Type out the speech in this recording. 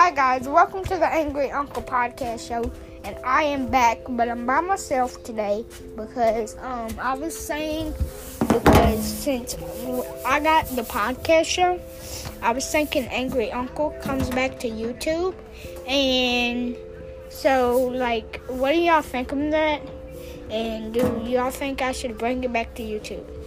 Hi guys, welcome to the Angry Uncle Podcast Show, and I am back, but I'm by myself today because um I was saying because since I got the podcast show, I was thinking Angry Uncle comes back to YouTube, and so like, what do y'all think of that? And do y'all think I should bring it back to YouTube?